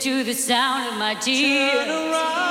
to the sound of my tears.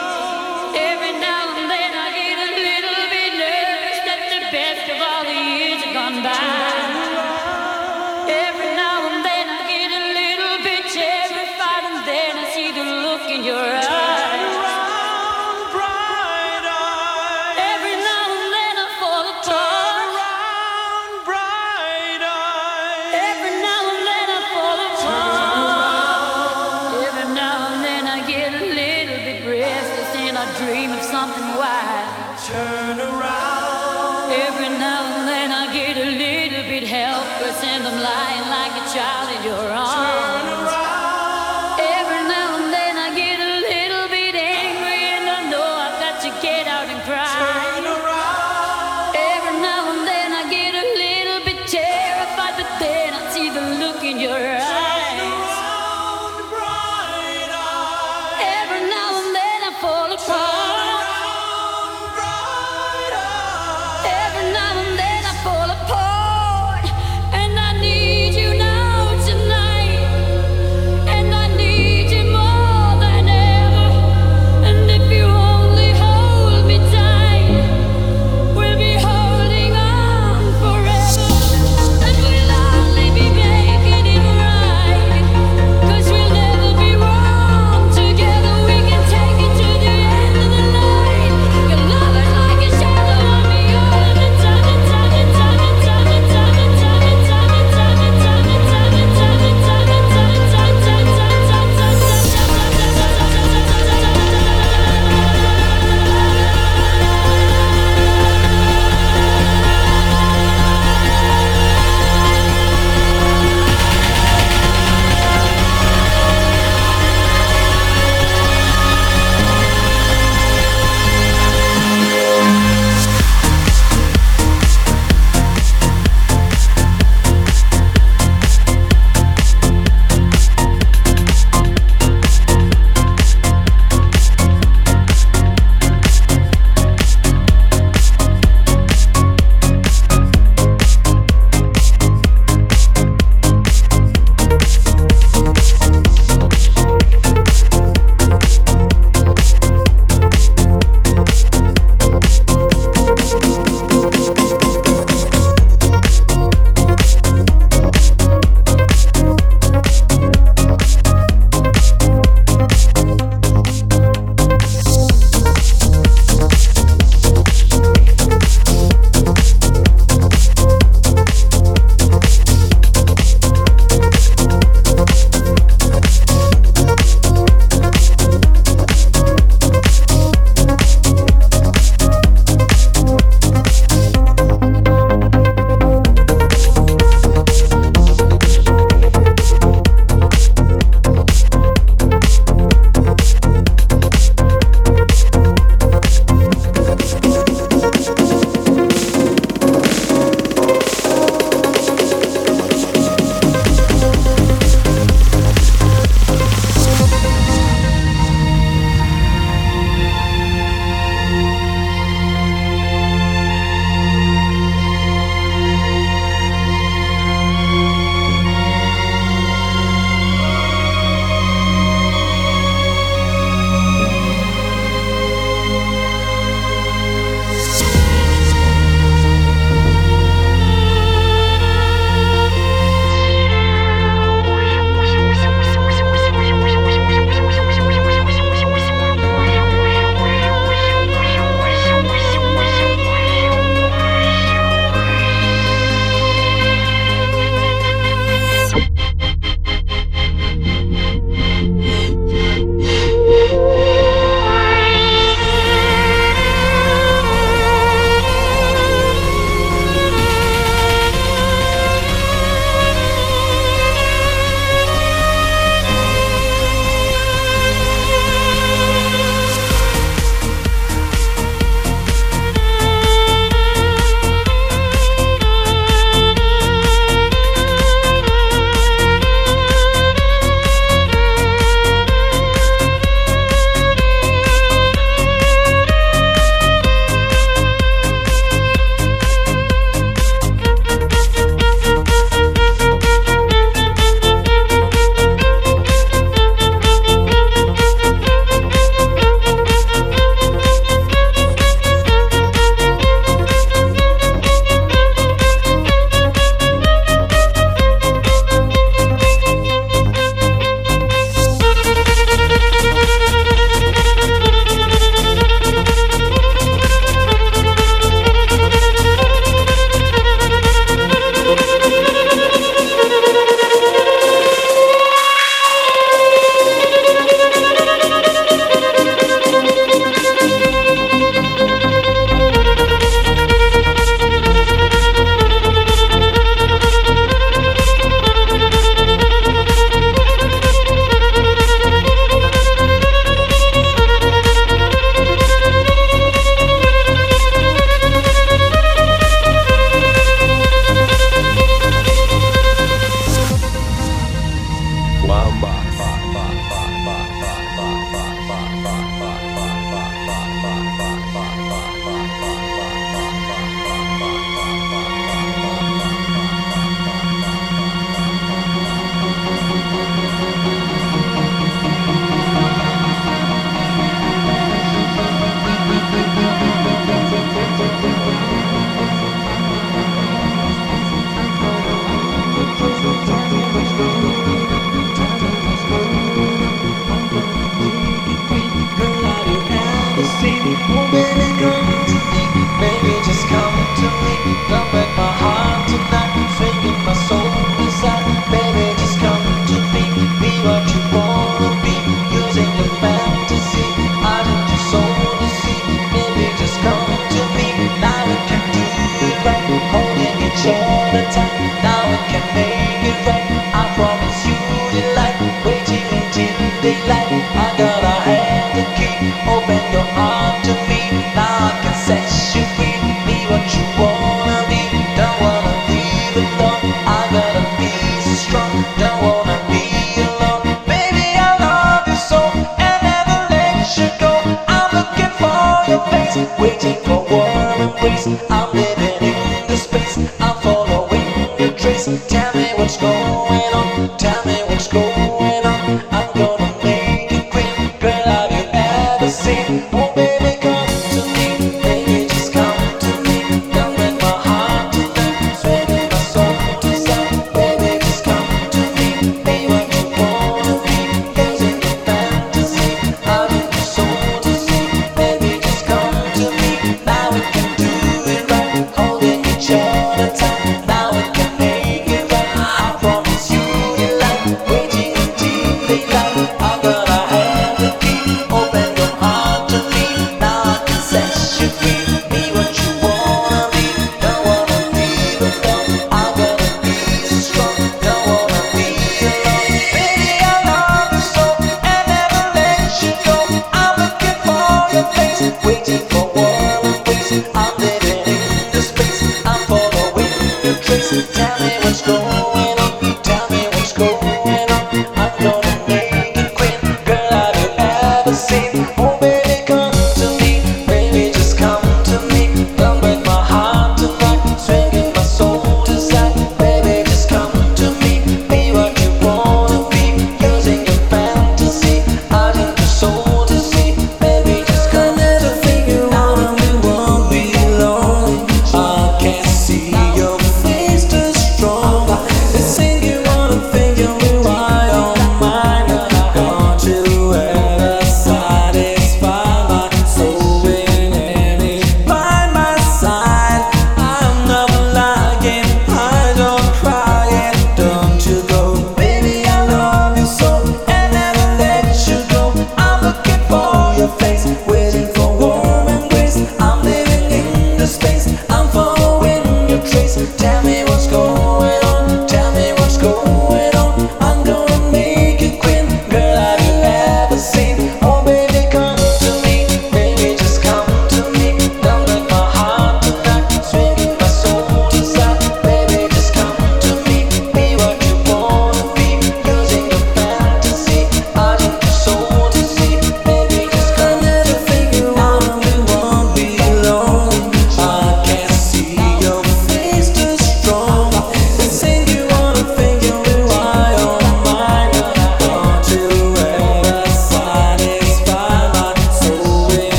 I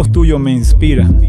textos tuyos me inspiran.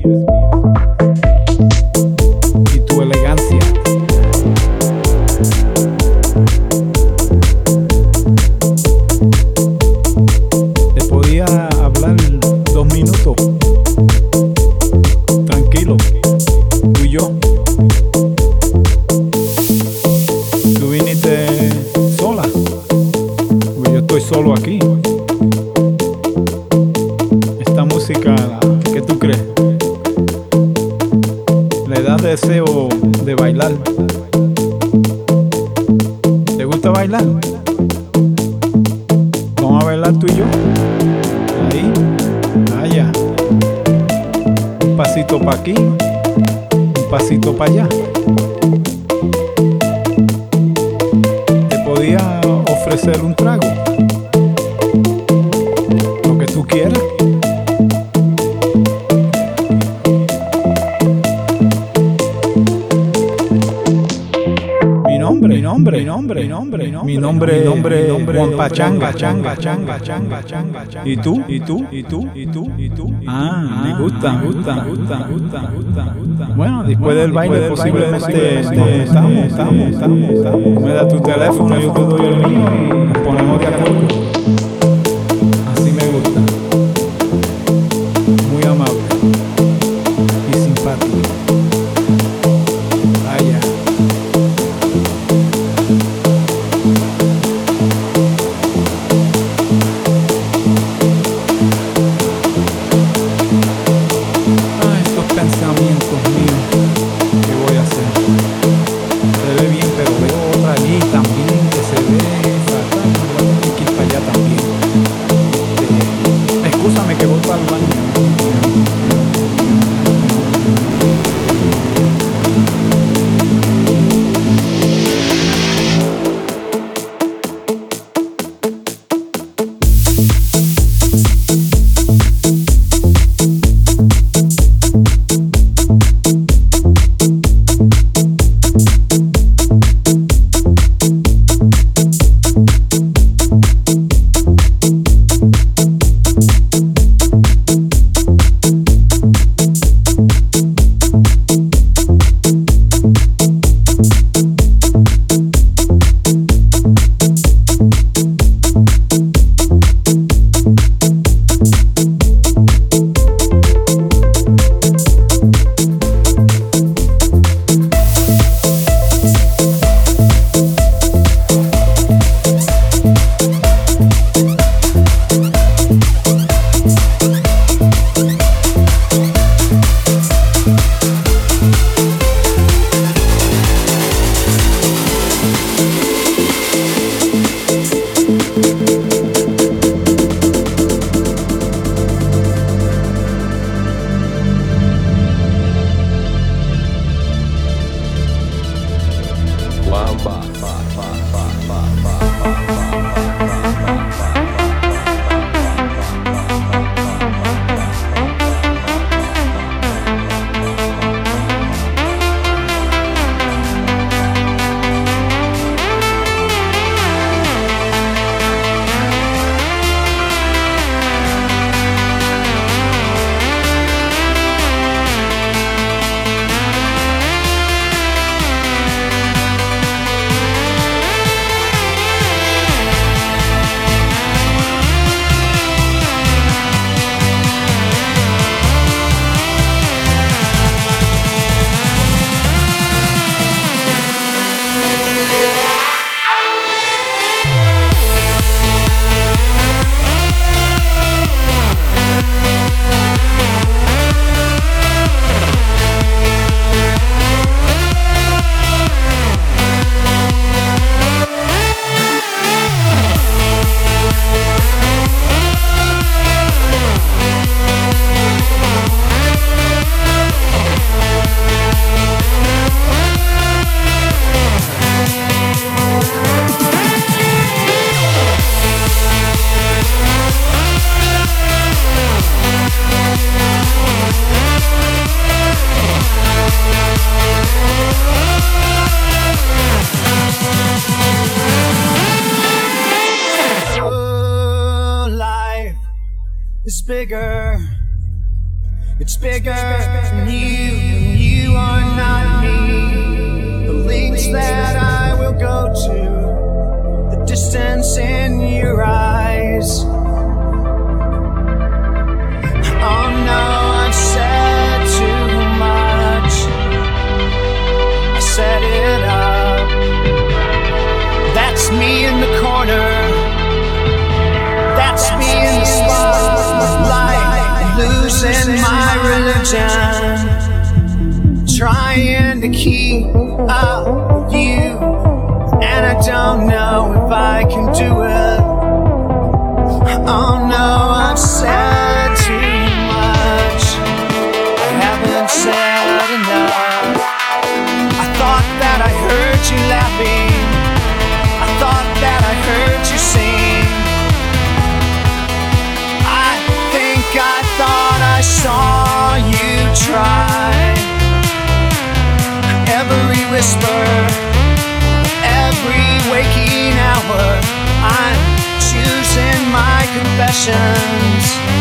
pachanga, pachanga, pachanga, pachanga, pachanga. ¿Y tú? ¿Y tú? ¿Y tú? ¿Y tú? ¿Y tú? Ah, me gusta, me gusta, me gusta, me gusta, me gusta. Bueno, después del baile posiblemente este, este, estamos, estamos, estamos, estamos. Me da tu teléfono, yo te doy el mío nos ponemos. bigger. Do it. confessions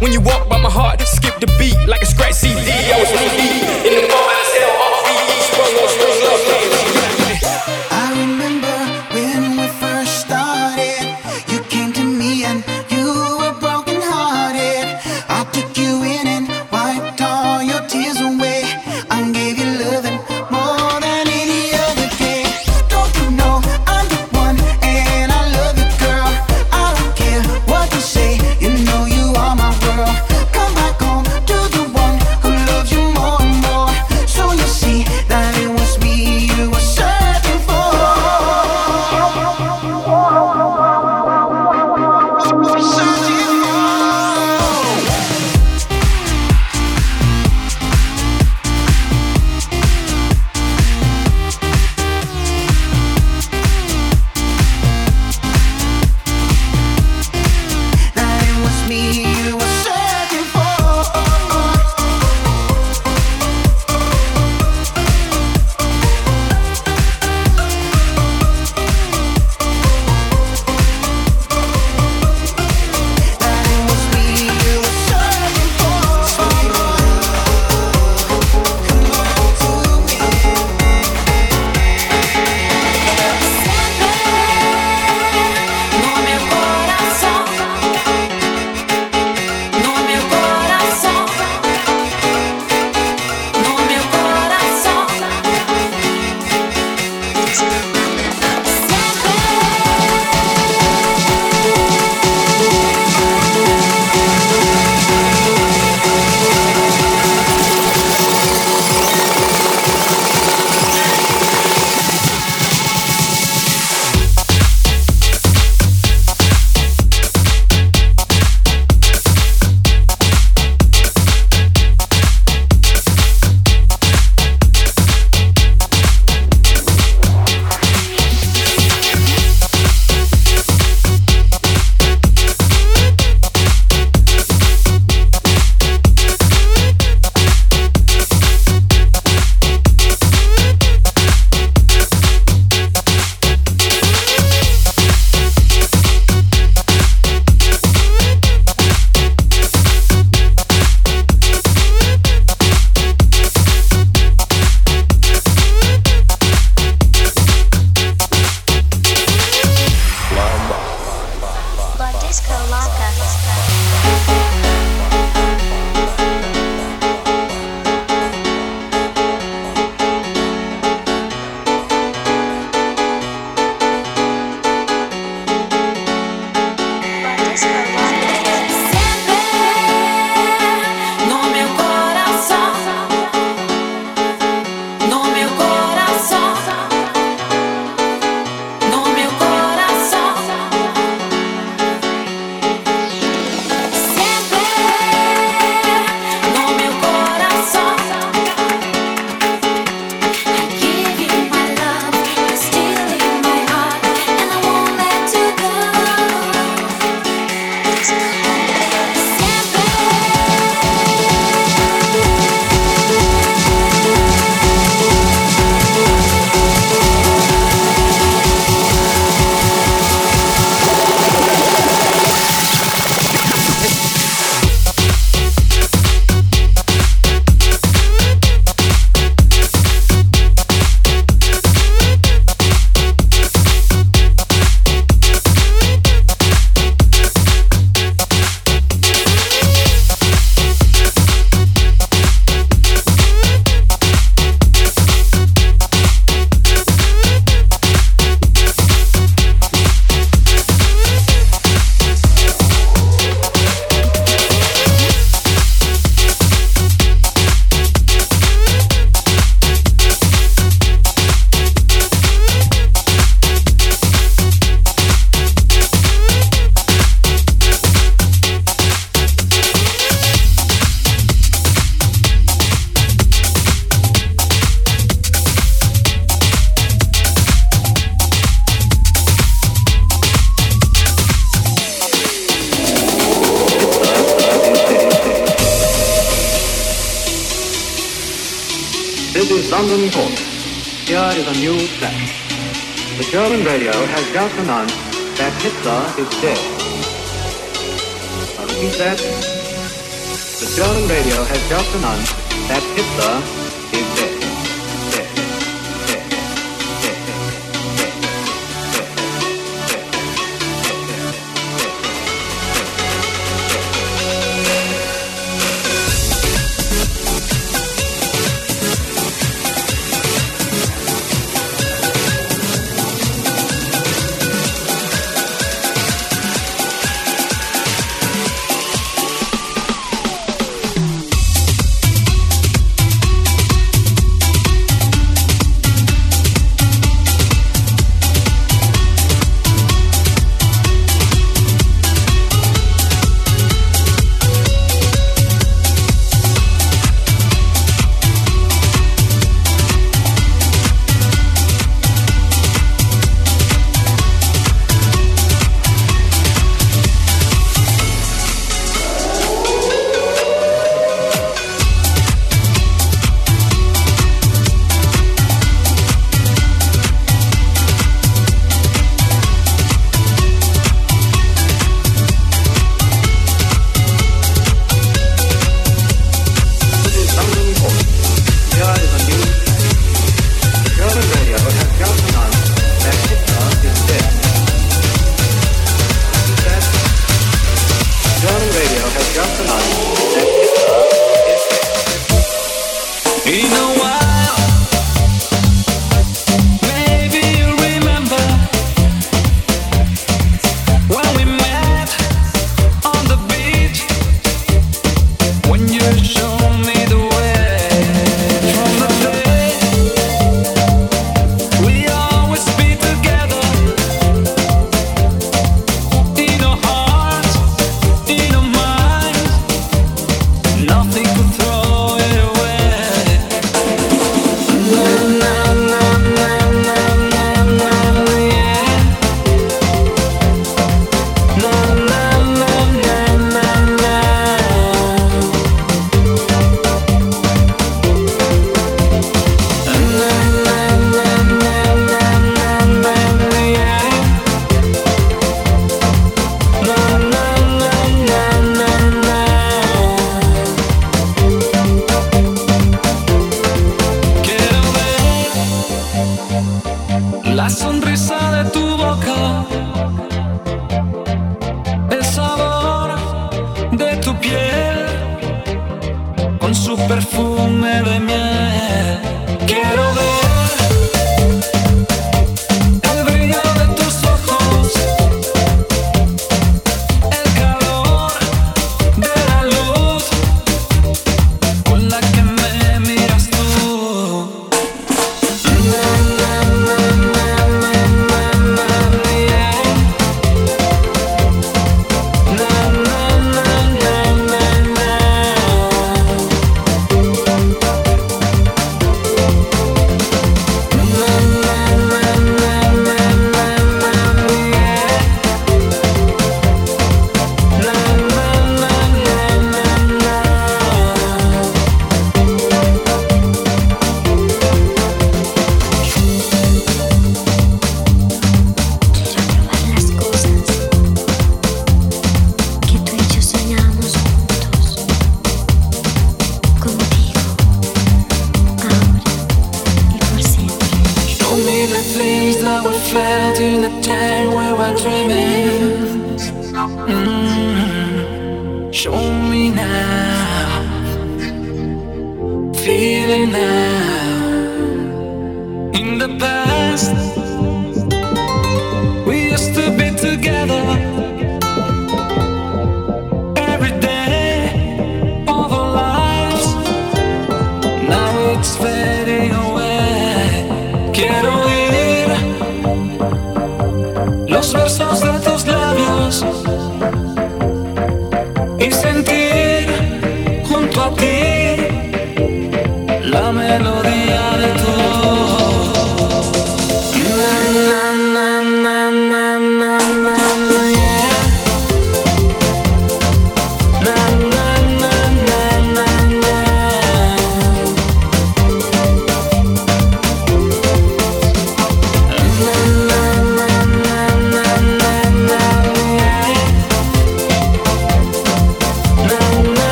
When you walk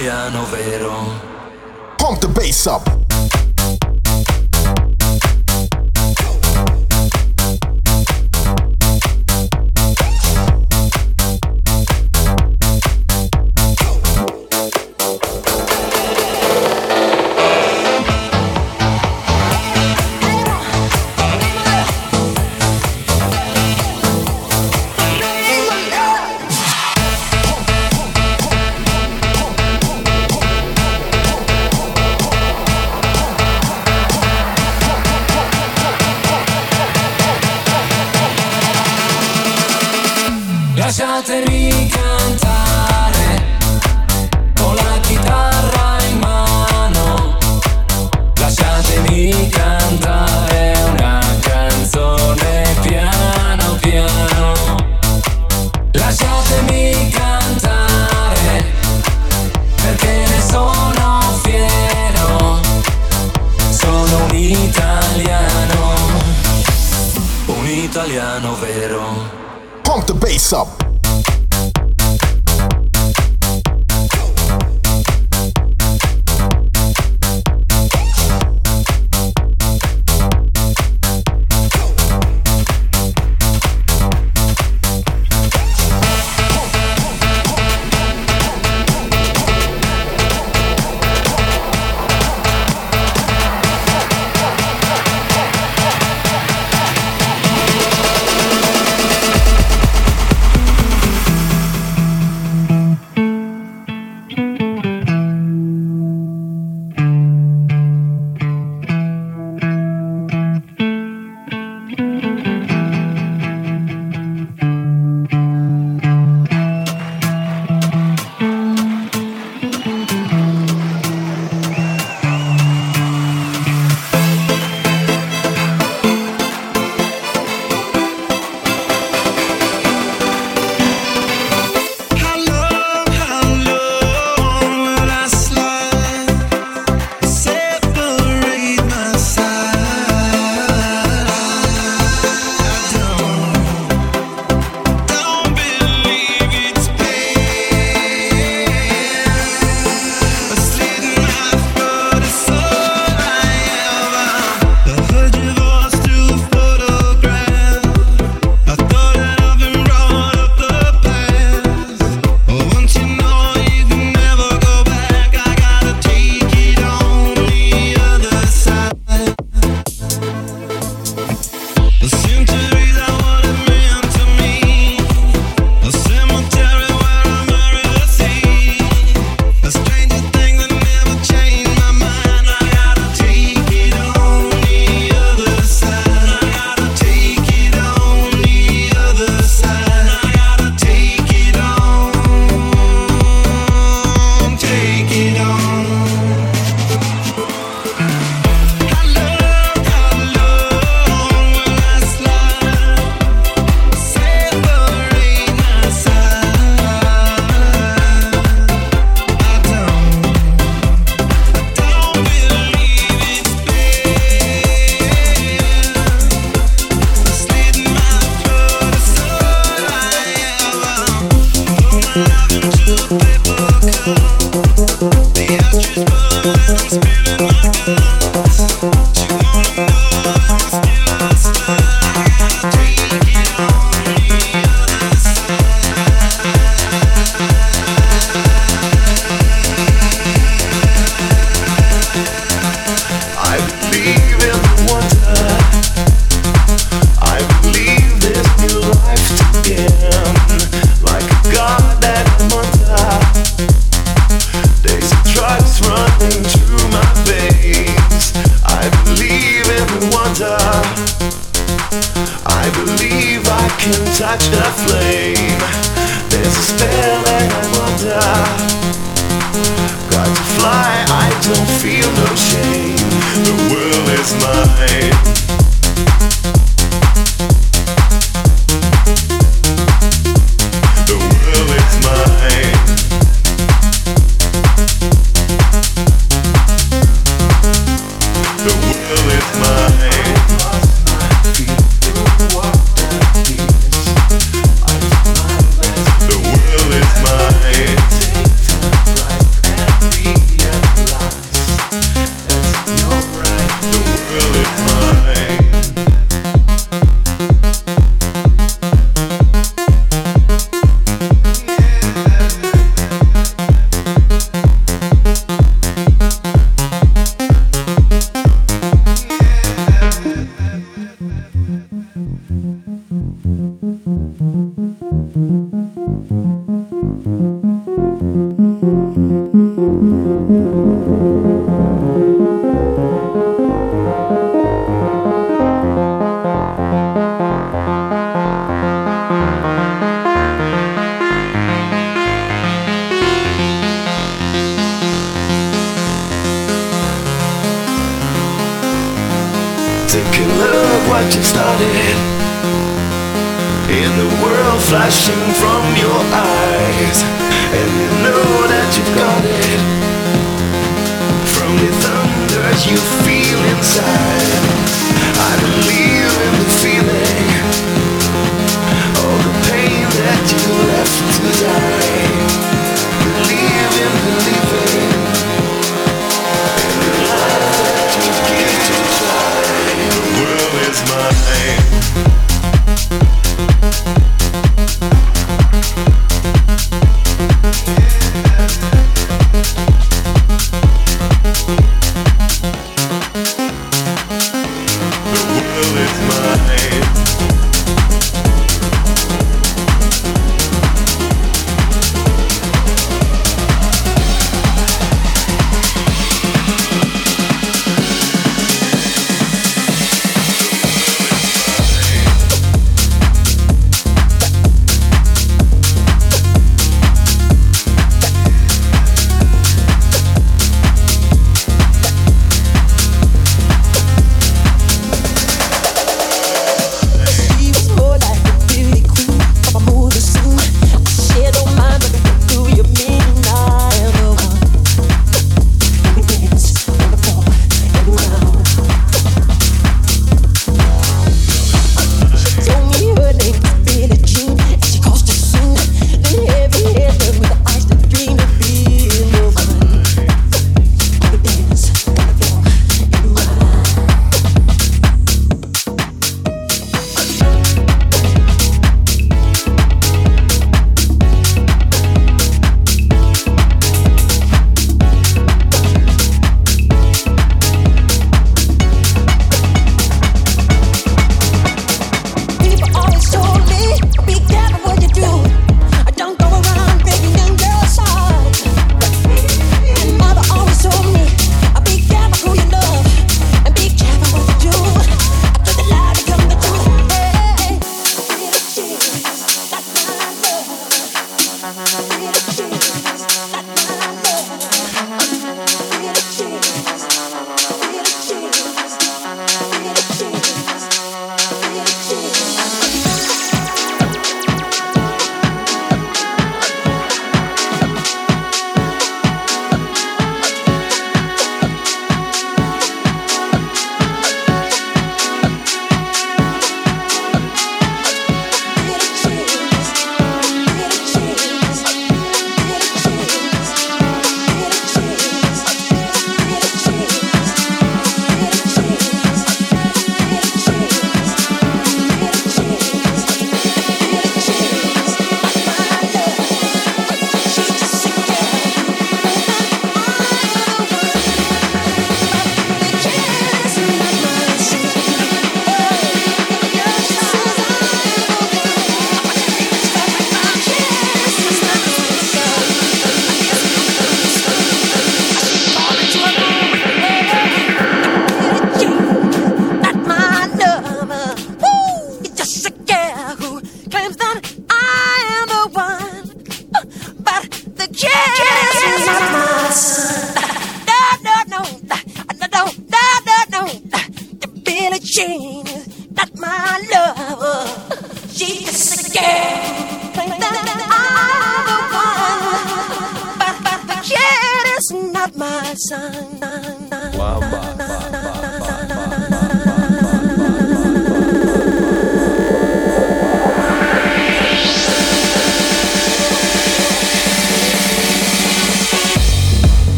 italiano vero. Pump the bass up.